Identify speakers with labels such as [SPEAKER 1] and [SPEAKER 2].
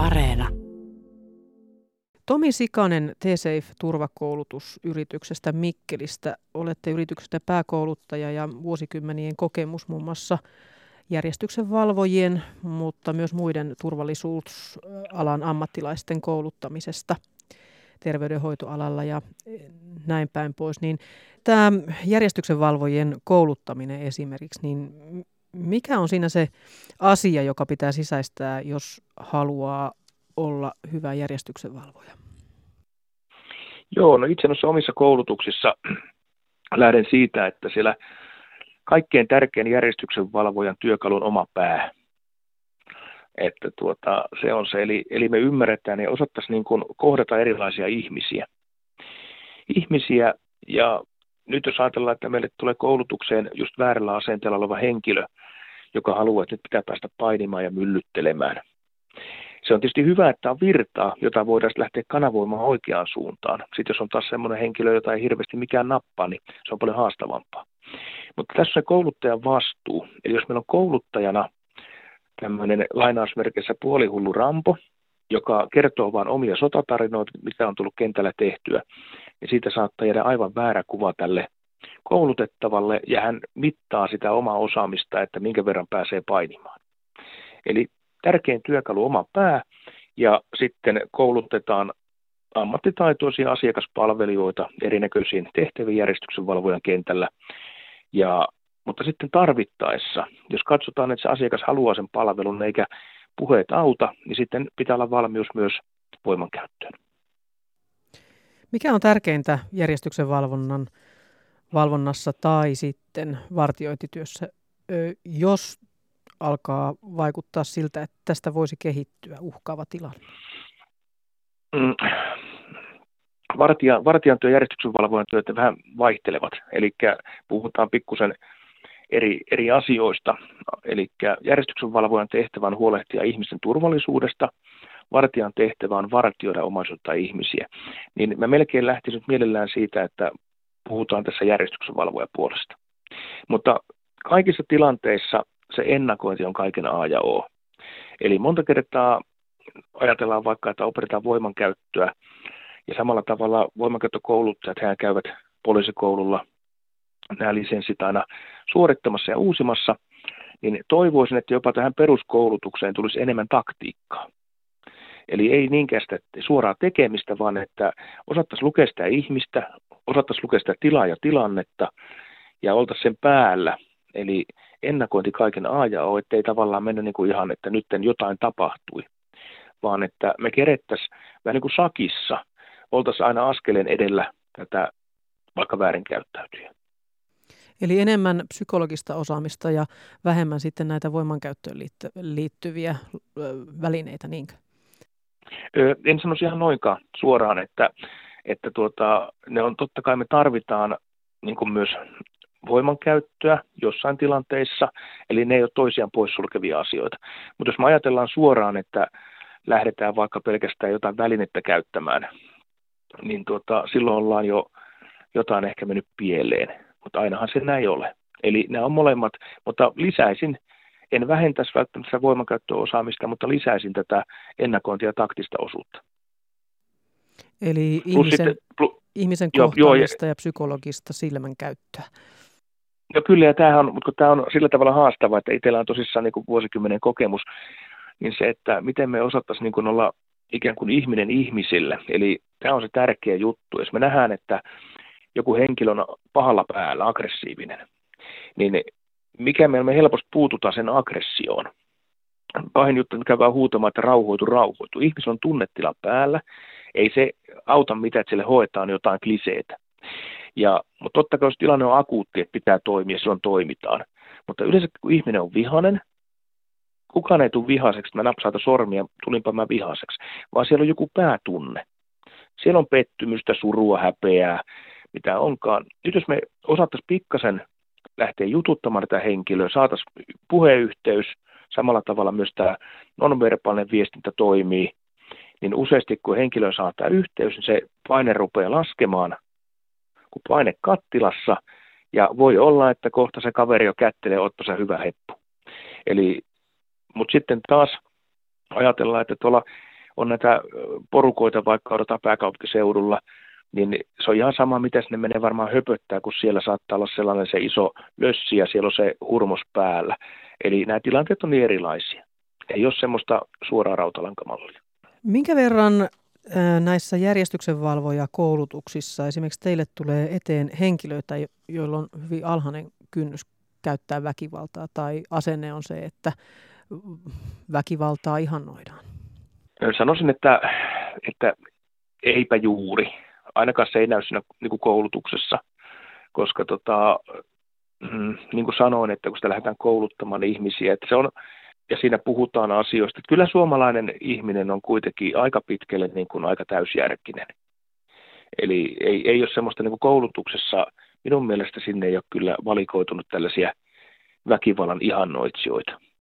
[SPEAKER 1] Areena.
[SPEAKER 2] Tomi Sikanen T-Safe-turvakoulutusyrityksestä Mikkelistä. Olette yrityksestä pääkouluttaja ja vuosikymmenien kokemus muun muassa järjestyksen valvojien, mutta myös muiden turvallisuusalan ammattilaisten kouluttamisesta terveydenhoitoalalla ja näin päin pois. Niin tämä järjestyksen valvojien kouluttaminen esimerkiksi, niin mikä on siinä se asia, joka pitää sisäistää, jos haluaa olla hyvä järjestyksen valvoja?
[SPEAKER 3] Joo, no itse noissa omissa koulutuksissa lähden siitä, että siellä kaikkein tärkein järjestyksen valvojan työkalun oma pää. Että tuota, se on se, eli, eli me ymmärretään ja osattaisiin niin kohdata erilaisia ihmisiä. Ihmisiä, ja nyt jos ajatellaan, että meille tulee koulutukseen just väärällä asenteella oleva henkilö, joka haluaa, että nyt pitää päästä painimaan ja myllyttelemään. Se on tietysti hyvä, että on virtaa, jota voidaan lähteä kanavoimaan oikeaan suuntaan. Sitten jos on taas semmoinen henkilö, jota ei hirveästi mikään nappaa, niin se on paljon haastavampaa. Mutta tässä on kouluttajan vastuu. Eli jos meillä on kouluttajana tämmöinen lainausmerkissä puolihullu rampo, joka kertoo vain omia sotatarinoita, mitä on tullut kentällä tehtyä, niin siitä saattaa jäädä aivan väärä kuva tälle koulutettavalle, ja hän mittaa sitä omaa osaamista, että minkä verran pääsee painimaan. Eli tärkein työkalu oma pää, ja sitten koulutetaan ammattitaitoisia asiakaspalvelijoita erinäköisiin tehtäviin järjestyksen valvojan kentällä. Ja, mutta sitten tarvittaessa, jos katsotaan, että se asiakas haluaa sen palvelun eikä puheet auta, niin sitten pitää olla valmius myös voimankäyttöön.
[SPEAKER 2] Mikä on tärkeintä järjestyksen valvonnan, valvonnassa tai sitten vartiointityössä, jos alkaa vaikuttaa siltä, että tästä voisi kehittyä uhkaava tilanne?
[SPEAKER 3] Mm. Vartijan, vartijan työ ja järjestyksen valvojan työt vähän vaihtelevat, eli puhutaan pikkusen eri, eri asioista. Eli järjestyksen valvojan tehtävä on huolehtia ihmisten turvallisuudesta, vartijan tehtävä on vartioida omaisuutta ihmisiä. Niin mä melkein lähtisin mielellään siitä, että puhutaan tässä järjestyksen valvojan puolesta. Mutta kaikissa tilanteissa se ennakointi on kaiken A ja O. Eli monta kertaa ajatellaan vaikka, että opetetaan voimankäyttöä, ja samalla tavalla voimankäyttökouluttajat, hän käyvät poliisikoululla nämä lisenssit aina suorittamassa ja uusimassa, niin toivoisin, että jopa tähän peruskoulutukseen tulisi enemmän taktiikkaa. Eli ei niinkään sitä suoraa tekemistä, vaan että osattaisiin lukea sitä ihmistä, osattaisiin lukea sitä tilaa ja tilannetta ja oltaisiin sen päällä. Eli ennakointi kaiken A ja O, ettei tavallaan mennä niin kuin ihan, että nyt jotain tapahtui, vaan että me kerettäisiin vähän niin kuin sakissa, oltaisiin aina askeleen edellä tätä vaikka väärinkäyttäytyjä.
[SPEAKER 2] Eli enemmän psykologista osaamista ja vähemmän sitten näitä voimankäyttöön liittyviä välineitä, niinkö?
[SPEAKER 3] En sanoisi ihan noinkaan suoraan, että, että tuota, ne on totta kai me tarvitaan niin kuin myös voimankäyttöä jossain tilanteissa, eli ne ei ole toisiaan poissulkevia asioita. Mutta jos me ajatellaan suoraan, että lähdetään vaikka pelkästään jotain välinettä käyttämään, niin tuota, silloin ollaan jo jotain ehkä mennyt pieleen, mutta ainahan se näin ole. Eli nämä on molemmat, mutta lisäisin, en vähentäisi välttämättä voimankäyttöosaamista, mutta lisäisin tätä ennakointia ja taktista osuutta.
[SPEAKER 2] Eli ihmisen, sitten, plu, ihmisen kohtaamista jo, ja psykologista silmänkäyttöä.
[SPEAKER 3] No kyllä, ja tämähän on, mutta tämä on sillä tavalla haastava, että itsellä on tosissaan niin vuosikymmenen kokemus, niin se, että miten me osattaisiin niin kuin olla ikään kuin ihminen ihmisille. Eli tämä on se tärkeä juttu. Jos me nähdään, että joku henkilö on pahalla päällä, aggressiivinen, niin mikä me, me helposti puututaan sen aggressioon. Pahin juttu, että käydään huutamaan, että rauhoitu, rauhoitu. Ihmisen on tunnetila päällä. Ei se auta mitään, että sille hoetaan jotain kliseitä. Ja, mutta totta kai jos tilanne on akuutti, että pitää toimia, silloin toimitaan. Mutta yleensä kun ihminen on vihainen, kukaan ei tule vihaseksi, että mä napsauta sormia, tulinpa mä vihaseksi, vaan siellä on joku päätunne. Siellä on pettymystä, surua, häpeää, mitä onkaan. Nyt jos me osattaisiin pikkasen lähteä jututtamaan tätä henkilöä, saataisiin puheyhteys, samalla tavalla myös tämä nonverbaalinen viestintä toimii, niin useasti kun henkilö saa tämä yhteys, niin se paine rupeaa laskemaan, kun paine kattilassa, ja voi olla, että kohta se kaveri jo kättelee, ottaa se hyvä heppu. Eli, mutta sitten taas ajatellaan, että tuolla on näitä porukoita vaikka odotetaan pääkaupunkiseudulla, niin se on ihan sama, mitä sinne menee varmaan höpöttää, kun siellä saattaa olla sellainen se iso lössi ja siellä on se hurmos päällä. Eli nämä tilanteet on niin erilaisia. Ei ole semmoista suoraa rautalankamallia.
[SPEAKER 2] Minkä verran näissä järjestyksenvalvojakoulutuksissa esimerkiksi teille tulee eteen henkilöitä, joilla on hyvin alhainen kynnys käyttää väkivaltaa tai asenne on se, että väkivaltaa ihannoidaan?
[SPEAKER 3] Sanoisin, että, että eipä juuri. Ainakaan se ei näy siinä niin kuin koulutuksessa, koska tota, mm, niin kuin sanoin, että kun sitä lähdetään kouluttamaan ihmisiä, että se on, ja siinä puhutaan asioista, että kyllä suomalainen ihminen on kuitenkin aika pitkälle niin kuin aika täysjärkinen. Eli ei, ei ole semmoista niin kuin koulutuksessa, minun mielestä sinne ei ole kyllä valikoitunut tällaisia väkivallan ihannoitsijoita.